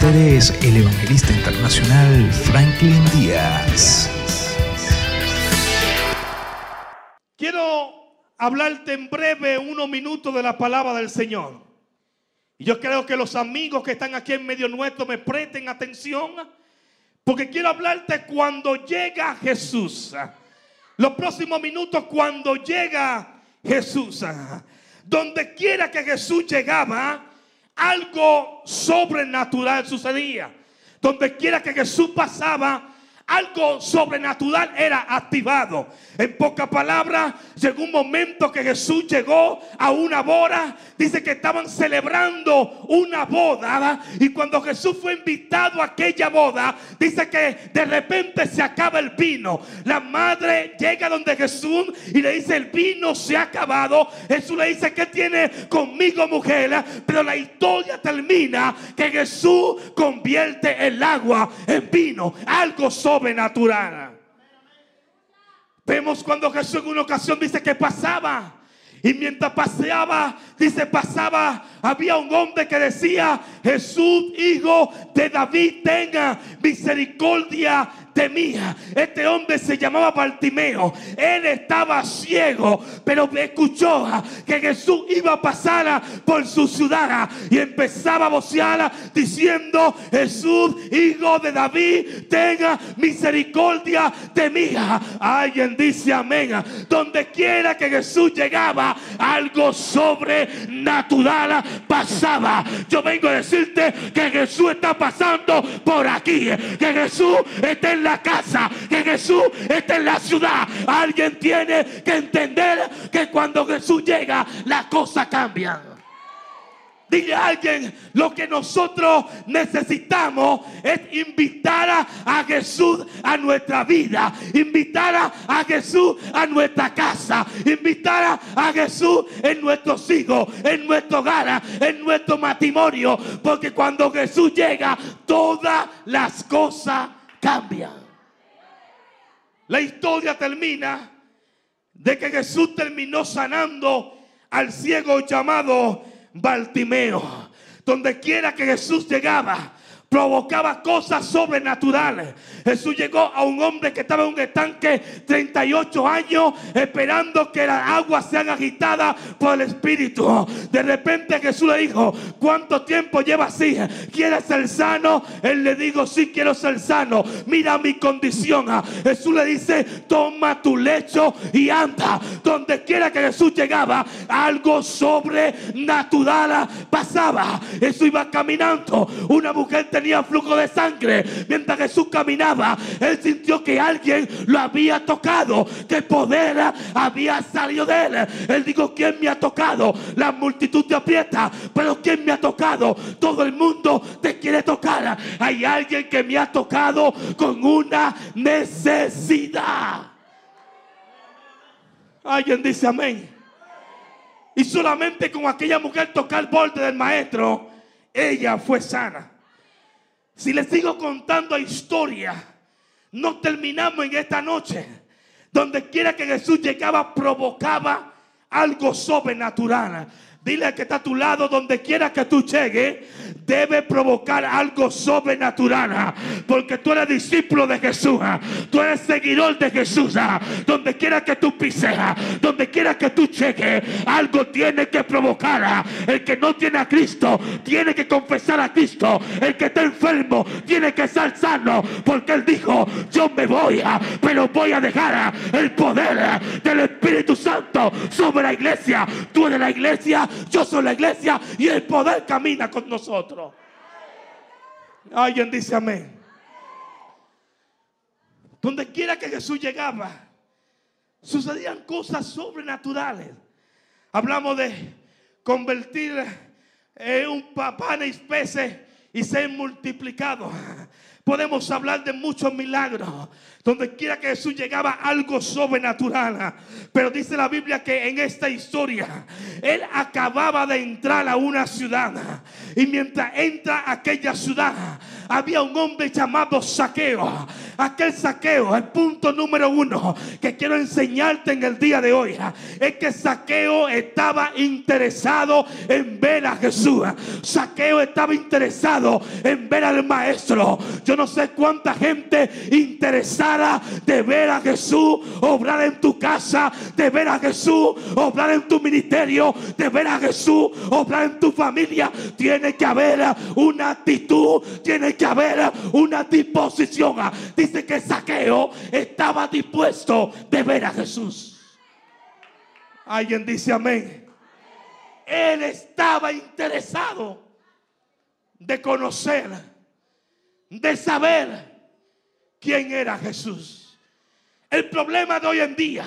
ustedes el evangelista internacional Franklin Díaz. Quiero hablarte en breve unos minutos de la palabra del Señor. Y yo creo que los amigos que están aquí en medio nuestro me presten atención porque quiero hablarte cuando llega Jesús. Los próximos minutos cuando llega Jesús. Donde quiera que Jesús llegaba, algo sobrenatural sucedía. Donde quiera que Jesús pasaba, algo sobrenatural era activado. En pocas palabras, llegó un momento que Jesús llegó a una boda. Dice que estaban celebrando una boda. Y cuando Jesús fue invitado a aquella boda, dice que de repente se acaba el vino. La madre llega donde Jesús y le dice, el vino se ha acabado. Jesús le dice, ¿qué tiene conmigo mujer? Pero la historia termina que Jesús convierte el agua en vino. Algo sobrenatural. Vemos cuando Jesús en una ocasión dice que pasaba. Y mientras paseaba, dice, pasaba, había un hombre que decía, Jesús, hijo de David, tenga misericordia temía. Este hombre se llamaba Bartimeo. Él estaba ciego, pero escuchó que Jesús iba a pasar por su ciudad y empezaba a vocear diciendo, Jesús, hijo de David, tenga misericordia de mí. Alguien dice amén. Donde quiera que Jesús llegaba, algo sobrenatural pasaba. Yo vengo a decirte que Jesús está pasando por aquí, que Jesús está en la casa, que Jesús está en la ciudad. Alguien tiene que entender que cuando Jesús llega, las cosas cambian. Dile a alguien, lo que nosotros necesitamos es invitar a, Jesús a nuestra vida, invitar a, Jesús a nuestra casa, invitar a, Jesús en nuestros hijos, en nuestro hogar, en nuestro matrimonio, porque cuando Jesús llega, todas las cosas cambian. La historia termina de que Jesús terminó sanando al ciego llamado Bartimeo. Donde quiera que Jesús llegaba, provocaba cosas sobrenaturales. Jesús llegó a un hombre que estaba en un estanque 38 años esperando que las aguas sean agitadas por el Espíritu. De repente Jesús le dijo, ¿cuánto tiempo lleva así? ¿Quieres ser sano? Él le dijo, sí quiero ser sano. Mira mi condición. Jesús le dice, toma tu lecho y anda. Donde quiera que Jesús llegaba, algo sobrenatural pasaba. Jesús iba caminando. Una mujer tenía flujo de sangre. Mientras Jesús caminaba, él sintió que alguien lo había tocado, que poder había salido de él. Él dijo, ¿quién me ha tocado? La multitud te aprieta, pero ¿quién me ha tocado? Todo el mundo te quiere tocar. Hay alguien que me ha tocado con una necesidad. Alguien dice amén. Y solamente con aquella mujer tocar el borde del maestro, ella fue sana. Si les sigo contando historia, no terminamos en esta noche. Donde quiera que Jesús llegaba, provocaba algo sobrenatural. Dile que está a tu lado, donde quiera que tú llegues, debe provocar algo sobrenatural. Porque tú eres discípulo de Jesús. Tú eres seguidor de Jesús. Donde quiera que tú pises, donde quiera que tú llegues, algo tiene que provocar. El que no tiene a Cristo, tiene que confesar a Cristo. El que está enfermo, tiene que ser sano. Porque Él dijo, yo me voy, pero voy a dejar el poder del Espíritu Santo sobre la iglesia. Tú eres la iglesia yo soy la iglesia y el poder camina con nosotros. Alguien dice amén. Donde quiera que Jesús llegaba, sucedían cosas sobrenaturales. Hablamos de convertir en un pan y peces y ser multiplicado. Podemos hablar de muchos milagros. Donde quiera que Jesús llegaba algo sobrenatural. Pero dice la Biblia que en esta historia Él acababa de entrar a una ciudad. Y mientras entra a aquella ciudad había un hombre llamado Saqueo. Aquel saqueo, el punto número uno que quiero enseñarte en el día de hoy, es que saqueo estaba interesado en ver a Jesús. Saqueo estaba interesado en ver al maestro. Yo no sé cuánta gente interesada de ver a Jesús obrar en tu casa, de ver a Jesús obrar en tu ministerio, de ver a Jesús obrar en tu familia. Tiene que haber una actitud, tiene que haber una disposición. Dice que Saqueo estaba dispuesto de ver a Jesús. Alguien dice amén. Él estaba interesado de conocer, de saber quién era Jesús. El problema de hoy en día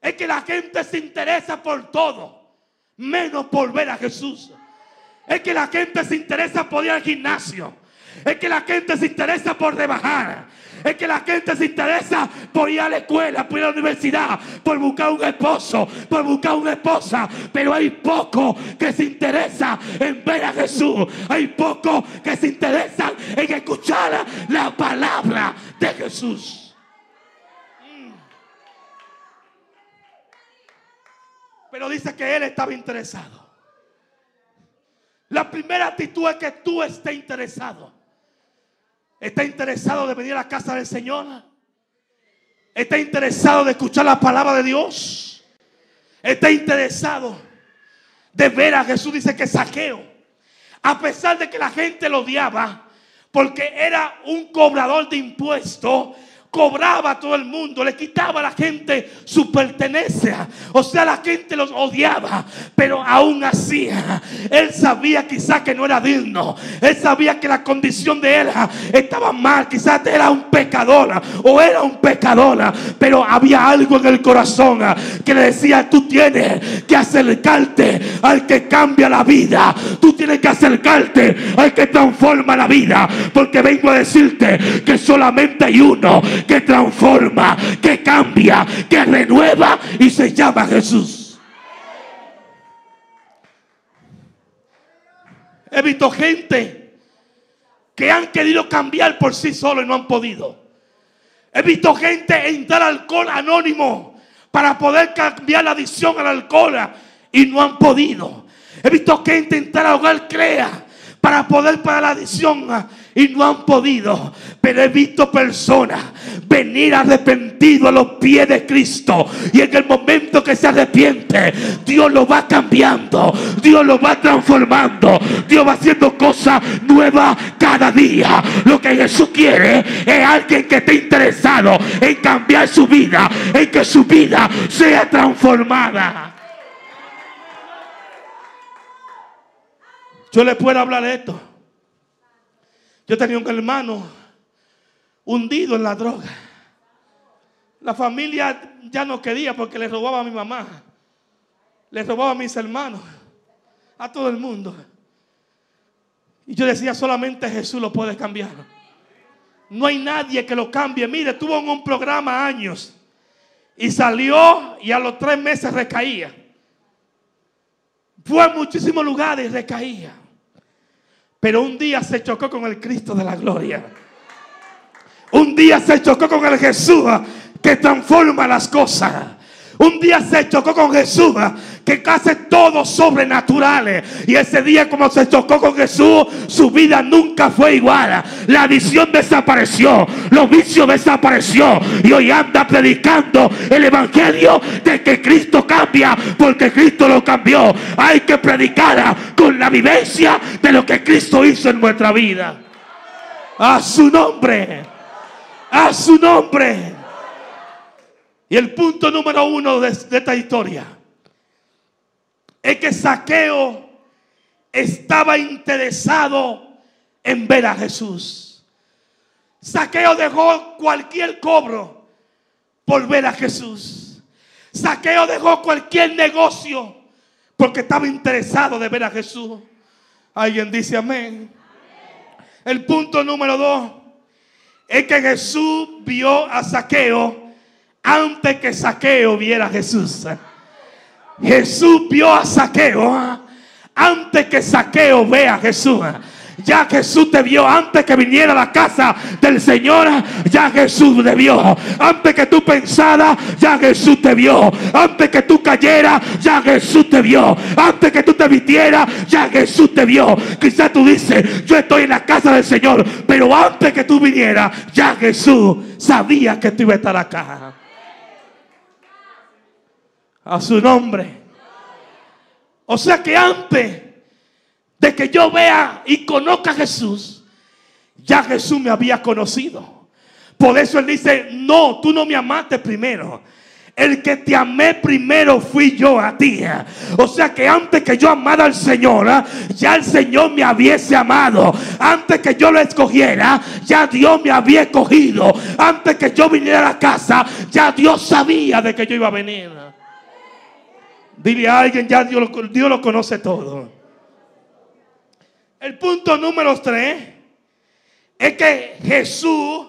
es que la gente se interesa por todo, menos por ver a Jesús. Es que la gente se interesa por ir al gimnasio. Es que la gente se interesa por rebajar. Es que la gente se interesa por ir a la escuela, por ir a la universidad, por buscar un esposo, por buscar una esposa. Pero hay poco que se interesa en ver a Jesús. Hay poco que se interesa en escuchar la palabra de Jesús. Pero dice que él estaba interesado. La primera actitud es que tú estés interesado. ¿Está interesado de venir a la casa del Señor? ¿Está interesado de escuchar la palabra de Dios? ¿Está interesado de ver a Jesús? Dice que saqueo. A pesar de que la gente lo odiaba, porque era un cobrador de impuestos, cobraba a todo el mundo, le quitaba a la gente su pertenencia. O sea, la gente los odiaba, pero aún así, él sabía quizás que no era digno. Él sabía que la condición de él estaba mal, quizás era un pecador o era un pecador, pero había algo en el corazón que le decía, tú tienes que acercarte al que cambia la vida. Tú tienes que acercarte al que transforma la vida, porque vengo a decirte que solamente hay uno que transforma, que cambia, que renueva y se llama Jesús. He visto gente que han querido cambiar por sí solo y no han podido. He visto gente entrar al alcohol anónimo para poder cambiar la adicción al alcohol y no han podido. He visto gente entrar a hogar crea para poder para la adicción y no han podido. Pero he visto personas venir arrepentido a los pies de Cristo. Y en el momento que se arrepiente, Dios lo va cambiando. Dios lo va transformando. Dios va haciendo cosas nuevas cada día. Lo que Jesús quiere es alguien que esté interesado en cambiar su vida. En que su vida sea transformada. Yo le puedo hablar de esto. Yo tenía un hermano hundido en la droga. La familia ya no quería porque le robaba a mi mamá. Le robaba a mis hermanos. A todo el mundo. Y yo decía, solamente Jesús lo puede cambiar. No hay nadie que lo cambie. Mire, tuvo en un programa años. Y salió y a los tres meses recaía. Fue a muchísimos lugares y recaía. Pero un día se chocó con el Cristo de la gloria. Un día se chocó con el Jesús que transforma las cosas. Un día se chocó con Jesús que hace todo sobrenatural. Y ese día como se chocó con Jesús, su vida nunca fue igual. La visión desapareció, los vicios desapareció. Y hoy anda predicando el Evangelio de que Cristo cambia porque Cristo lo cambió. Hay que predicar con la vivencia de lo que Cristo hizo en nuestra vida. A su nombre. A su nombre. Y el punto número uno de, esta historia es que Saqueo estaba interesado en ver a Jesús. Saqueo dejó cualquier cobro por ver a Jesús. Saqueo dejó cualquier negocio porque estaba interesado de ver a Jesús. Alguien dice amén. El punto número dos es que Jesús vio a Saqueo antes que Saqueo viera a Jesús. Jesús vio a Saqueo antes que Saqueo vea a Jesús. Ya Jesús te vio antes que viniera a la casa del Señor. Ya Jesús te vio. Antes que tú pensaras, ya Jesús te vio. Antes que tú cayeras, ya Jesús te vio. Antes que tú te vistieras, ya Jesús te vio. Quizás tú dices, yo estoy en la casa del Señor. Pero antes que tú vinieras, ya Jesús sabía que tú ibas a estar acá. A su nombre. O sea que antes de que yo vea y conozca a Jesús, ya Jesús me había conocido. Por eso Él dice, no, tú no me amaste primero. El que te amé primero fui yo a ti. O sea que antes que yo amara al Señor, ya el Señor me hubiese amado. Antes que yo lo escogiera, ya Dios me había escogido. Antes que yo viniera a la casa, ya Dios sabía de que yo iba a venir. Dile a alguien, ya Dios, Dios lo conoce todo. El punto número tres es que Jesús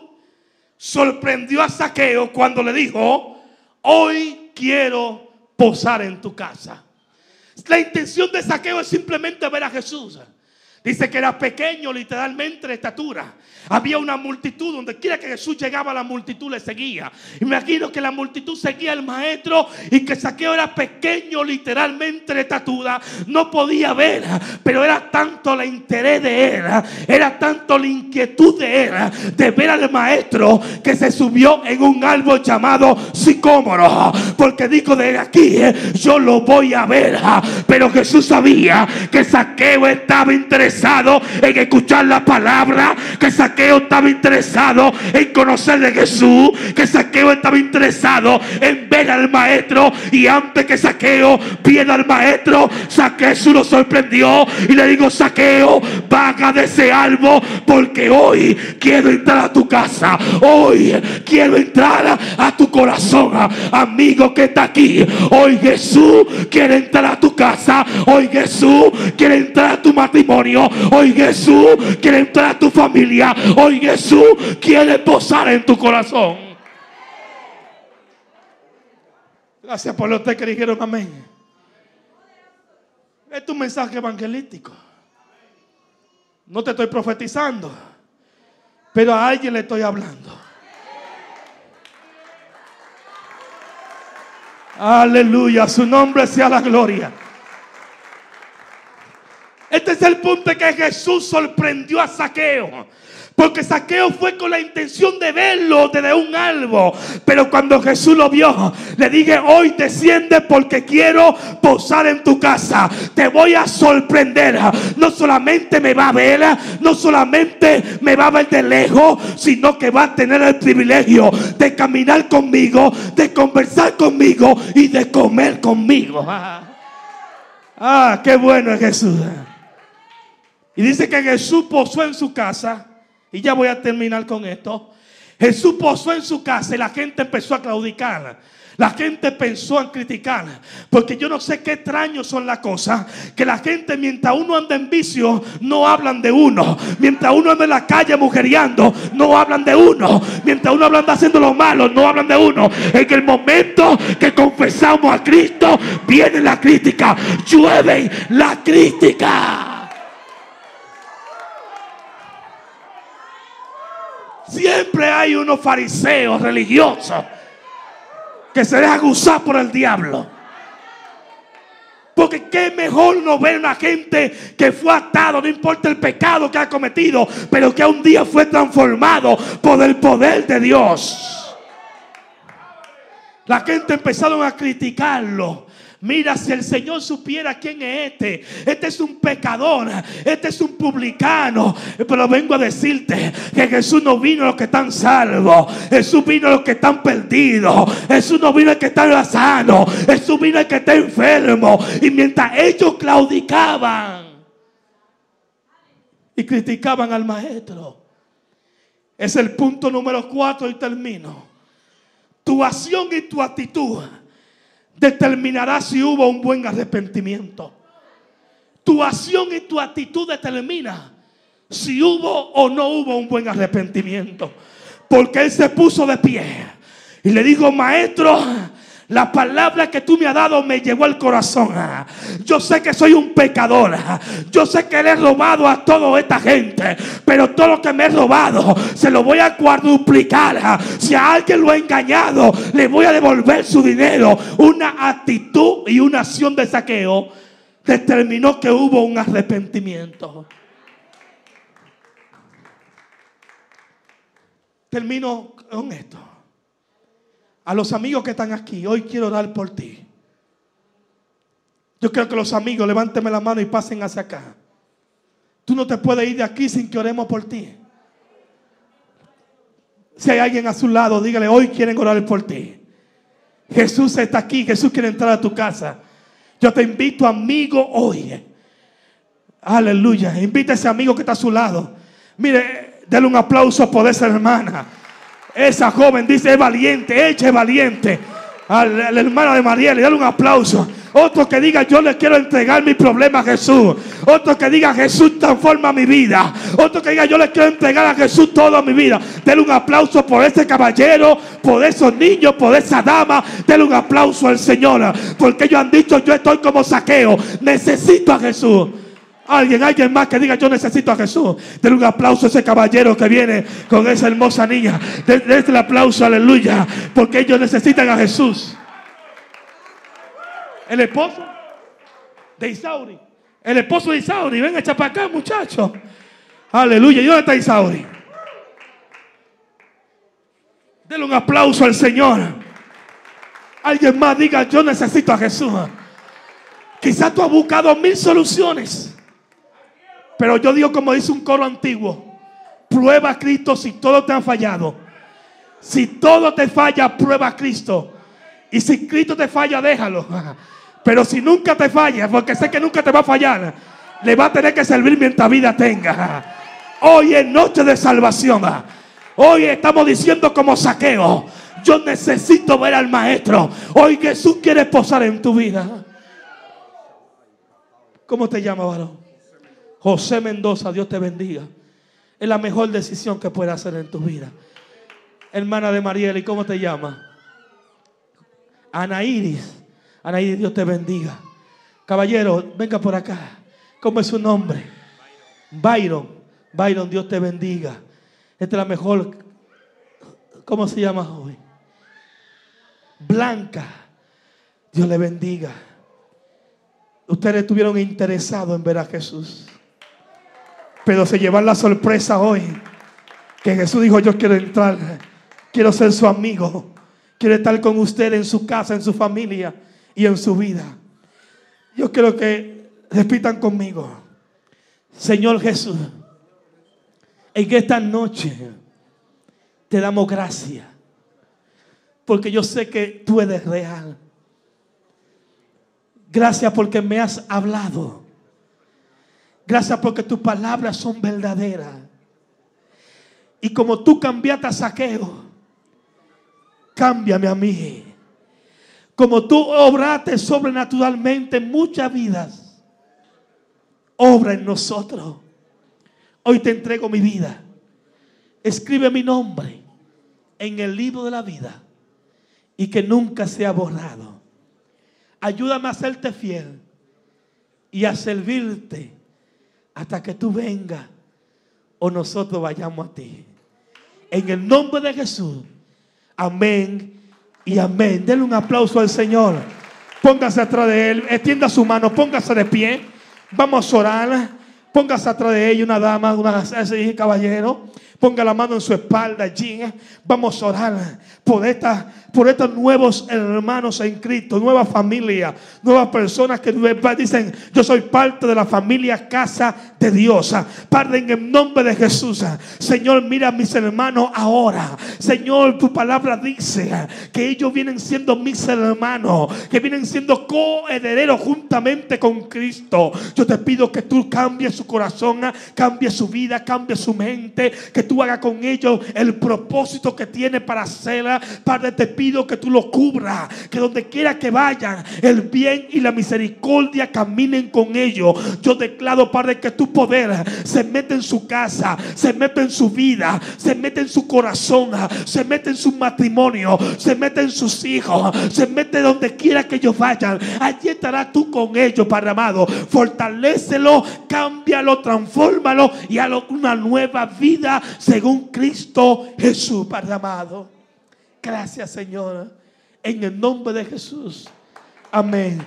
sorprendió a Saqueo cuando le dijo, hoy quiero posar en tu casa. La intención de Saqueo es simplemente ver a Jesús. Dice que era pequeño literalmente de estatura. Había una multitud, donde quiera que Jesús llegaba, la multitud le seguía. Imagino que la multitud seguía al maestro y que Saqueo era pequeño literalmente de estatura. No podía ver, pero era tanto el interés de él, era tanto la inquietud de él de ver al maestro que se subió en un árbol llamado sicómoro. Porque dijo de aquí, yo lo voy a ver. Pero Jesús sabía que Saqueo estaba interesado en escuchar la palabra, que Saqueo estaba interesado en conocer de Jesús, que Saqueo estaba interesado en ver al maestro y antes que Saqueo viera al maestro, Saqueo lo sorprendió y le digo, Saqueo, vaga de ese árbol porque hoy quiero entrar a tu casa, hoy quiero entrar a tu corazón, amigo que está aquí, hoy Jesús quiere entrar a tu casa, hoy Jesús quiere entrar a tu matrimonio, Hoy Jesús quiere entrar a tu familia. Hoy Jesús quiere posar en tu corazón. Gracias por los que dijeron amén. Es tu mensaje evangelístico. No te estoy profetizando, pero a alguien le estoy hablando. Aleluya, su nombre sea la gloria. Este es el punto que Jesús sorprendió a Saqueo. Porque Saqueo fue con la intención de verlo desde un árbol. Pero cuando Jesús lo vio, le dije, hoy desciende porque quiero posar en tu casa. Te voy a sorprender. No solamente me va a ver, no solamente me va a ver de lejos, sino que va a tener el privilegio de caminar conmigo, de conversar conmigo y de comer conmigo. Ah, qué bueno es Jesús. Y dice que Jesús posó en su casa. Y ya voy a terminar con esto. Jesús posó en su casa y la gente empezó a claudicar. La gente pensó en criticar. Porque yo no sé qué extraño son las cosas. Que la gente mientras uno anda en vicio no hablan de uno. Mientras uno anda en la calle mujeriando no hablan de uno. Mientras uno anda haciendo lo malo no hablan de uno. En el momento que confesamos a Cristo viene la crítica. Llueve la crítica. Siempre hay unos fariseos religiosos que se dejan usar por el diablo. Porque qué mejor no ver una gente que fue atado, no importa el pecado que ha cometido, pero que un día fue transformado por el poder de Dios. La gente empezaron a criticarlo. Mira, si el Señor supiera quién es este, este es un pecador, este es un publicano. Pero vengo a decirte que Jesús no vino a los que están salvos, Jesús vino a los que están perdidos, Jesús no vino a los que están sanos, Jesús vino a los que está enfermo. Y mientras ellos claudicaban y criticaban al maestro, es el punto número cuatro y termino. Tu acción y tu actitud determinará si hubo un buen arrepentimiento. Tu acción y tu actitud determina si hubo o no hubo un buen arrepentimiento. Porque él se puso de pie y le dijo, maestro, La palabra que tú me has dado me llegó al corazón. Yo sé que soy un pecador. Yo sé que le he robado a toda esta gente. Pero todo lo que me he robado se lo voy a cuadruplicar. Si a alguien lo he engañado, le voy a devolver su dinero. Una actitud y una acción de saqueo determinó que hubo un arrepentimiento. Termino con esto. A los amigos que están aquí, hoy quiero orar por ti. Yo quiero que los amigos levánteme la mano y pasen hacia acá. Tú no te puedes ir de aquí sin que oremos por ti. Si hay alguien a su lado, dígale, hoy quieren orar por ti. Jesús está aquí, Jesús quiere entrar a tu casa. Yo te invito, amigo, hoy. Aleluya. Invita a ese amigo que está a su lado. Mire, denle un aplauso por esa hermana. Esa joven dice, es valiente, ella es valiente. A la de Mariela, dale un aplauso. Otro que diga, yo le quiero entregar mi problema a Jesús. Otro que diga, Jesús transforma mi vida. Otro que diga, yo le quiero entregar a Jesús toda mi vida. Denle un aplauso por ese caballero, por esos niños, por esa dama. Denle un aplauso al Señor. Porque ellos han dicho, yo estoy como saqueo. Necesito a Jesús. Alguien, alguien más que diga yo necesito a Jesús. Denle un aplauso a ese caballero que viene con esa hermosa niña. Denle el aplauso, aleluya. Porque ellos necesitan a Jesús. El esposo de Isauri. El esposo de Isauri. Ven, echa para acá, muchacho. Aleluya. ¿Y dónde está Isauri? Denle un aplauso al Señor. Alguien más diga yo necesito a Jesús. Quizás tú has buscado mil soluciones. Pero yo digo como dice un coro antiguo, prueba a Cristo si todo te ha fallado. Si todo te falla, prueba a Cristo. Y si Cristo te falla, déjalo. Pero si nunca te falla, porque sé que nunca te va a fallar, le va a tener que servir mientras vida tenga. Hoy es noche de salvación. Hoy estamos diciendo como saqueo. Yo necesito ver al maestro. Hoy Jesús quiere posar en tu vida. ¿Cómo te llamas, varón? José Mendoza, Dios te bendiga. Es la mejor decisión que puedes hacer en tu vida. Hermana de Mariela, ¿y cómo te llamas? Ana Iris. Ana Iris, Dios te bendiga. Caballero, venga por acá. ¿Cómo es su nombre? Byron. Byron, Dios te bendiga. Esta es la mejor. ¿Cómo se llama hoy? Blanca. Dios le bendiga. Ustedes estuvieron interesados en ver a Jesús. Pero se llevan la sorpresa hoy. Que Jesús dijo, yo quiero entrar. Quiero ser su amigo. Quiero estar con usted en su casa, en su familia y en su vida. Yo quiero que repitan conmigo. Señor Jesús, en esta noche te damos gracias. Porque yo sé que tú eres real. Gracias porque me has hablado. Gracias porque tus palabras son verdaderas. Y como tú cambiaste a saqueo, cámbiame a mí. Como tú obraste sobrenaturalmente en muchas vidas, obra en nosotros. Hoy te entrego mi vida. Escribe mi nombre en el libro de la vida y que nunca sea borrado. Ayúdame a serte fiel y a servirte hasta que tú vengas o nosotros vayamos a ti. En el nombre de Jesús. Amén y amén. Denle un aplauso al Señor. Póngase atrás de él. Extienda su mano. Póngase de pie. Vamos a orar. Póngase atrás de ella una dama, una caballero. Ponga la mano en su espalda allí. Vamos a orar por, esta, por estos nuevos hermanos en Cristo, nueva familia, nuevas personas que dicen, yo soy parte de la familia casa de Dios. Padre, en el nombre de Jesús, Señor, mira a mis hermanos ahora. Señor, tu palabra dice que ellos vienen siendo mis hermanos, que vienen siendo coherederos juntamente con Cristo. Yo te pido que tú cambies su corazón, cambies su vida, cambies su mente, que tú tú hagas con ellos el propósito que tiene para hacerla. Padre, te pido que tú lo cubras, que donde quiera que vayan, el bien y la misericordia caminen con ellos. Yo declaro, Padre, que tu poder se mete en su casa, se mete en su vida, se mete en su corazón, se mete en su matrimonio, se mete en sus hijos, se mete donde quiera que ellos vayan. Allí estarás tú con ellos, Padre amado. Fortalécelo, cámbialo, transfórmalo y hazlo una nueva vida según Cristo Jesús, Padre amado. Gracias, Señor. En el nombre de Jesús. Amén.